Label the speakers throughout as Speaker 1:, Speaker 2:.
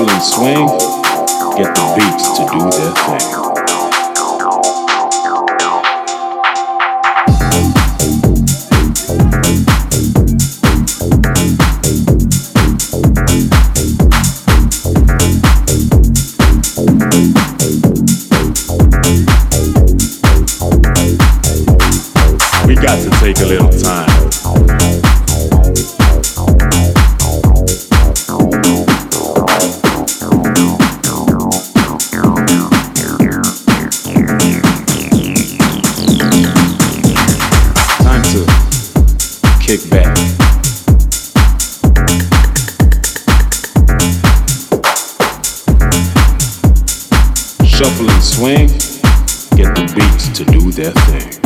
Speaker 1: And swing, get the beats to do their thing.
Speaker 2: Yeah.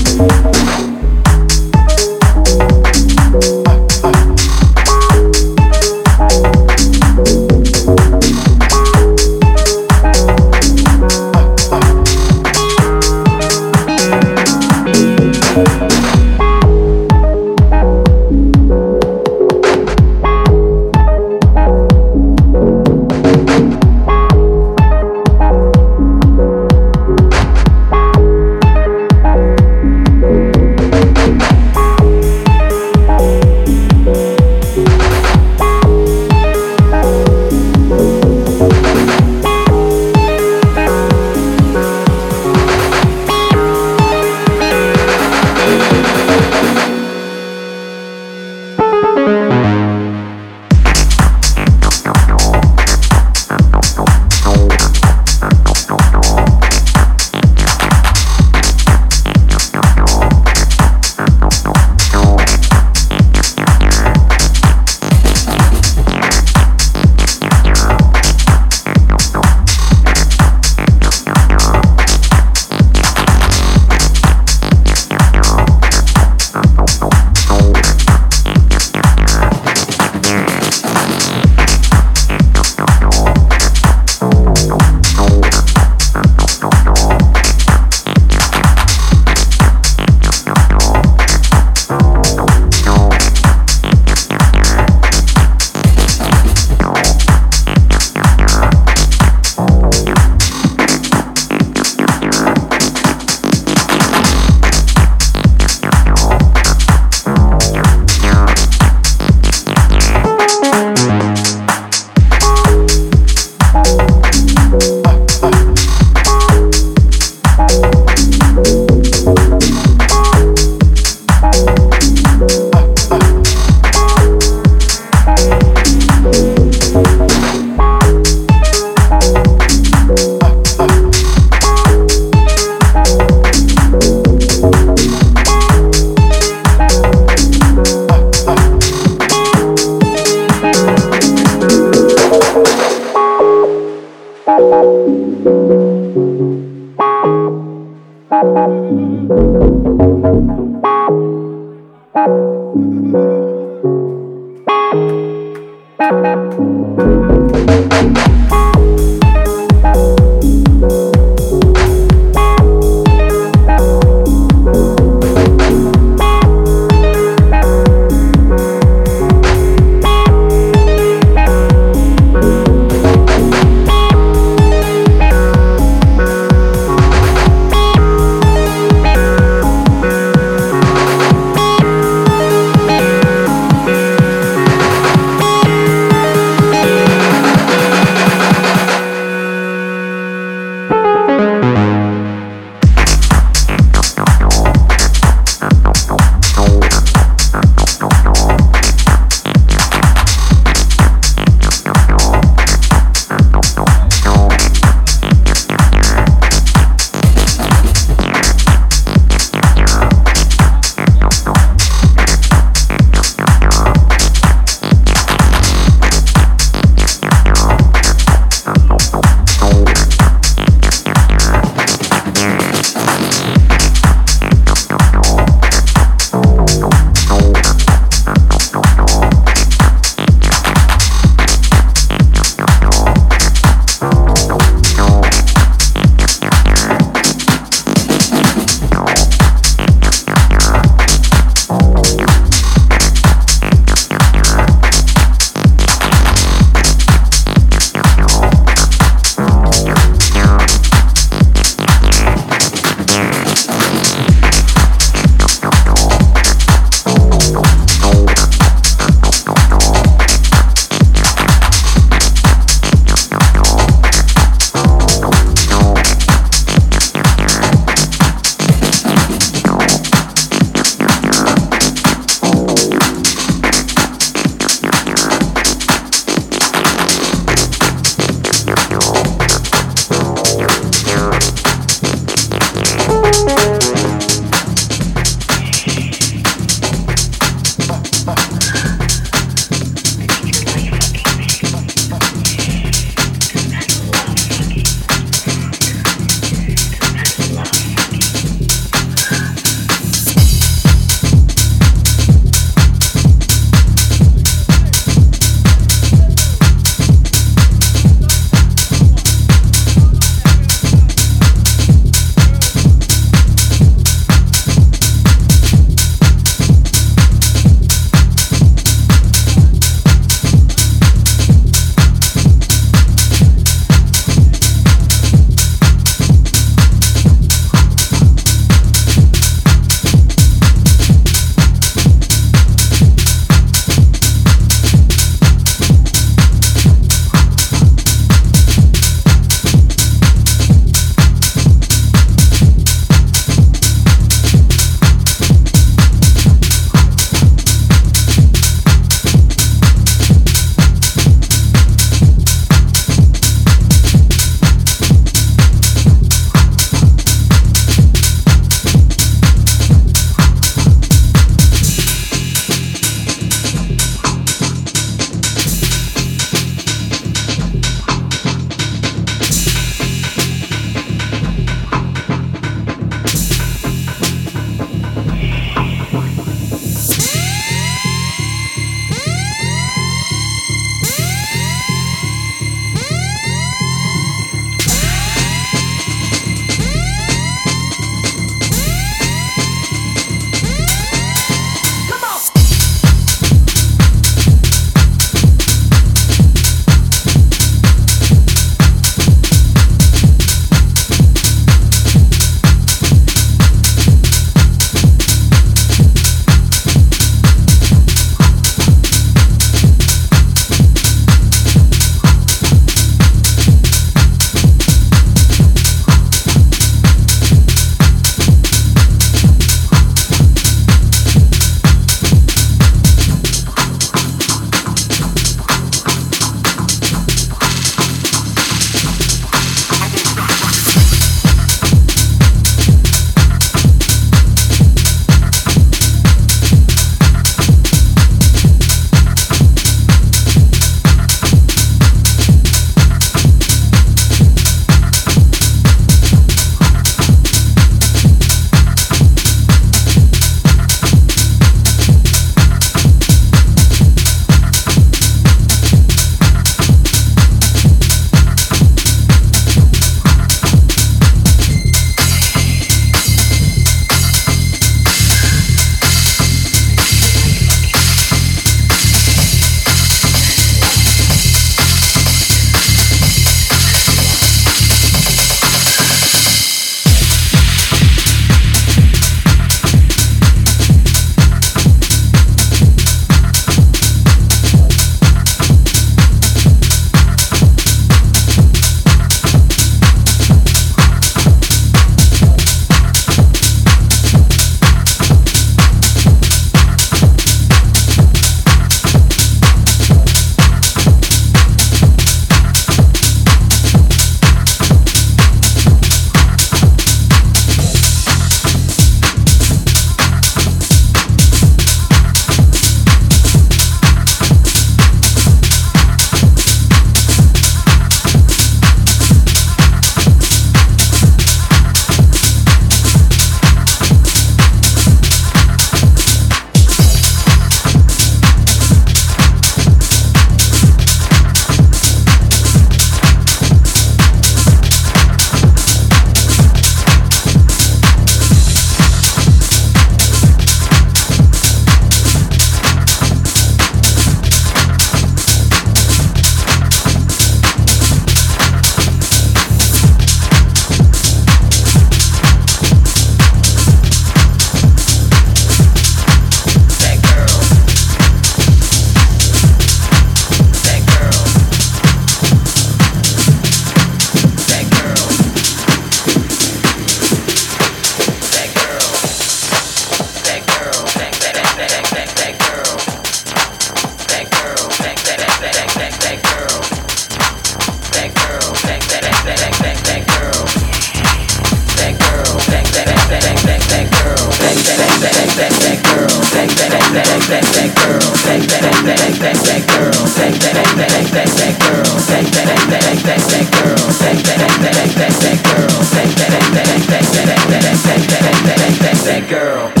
Speaker 2: That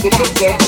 Speaker 2: get
Speaker 3: it, get it.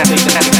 Speaker 2: happy, happy.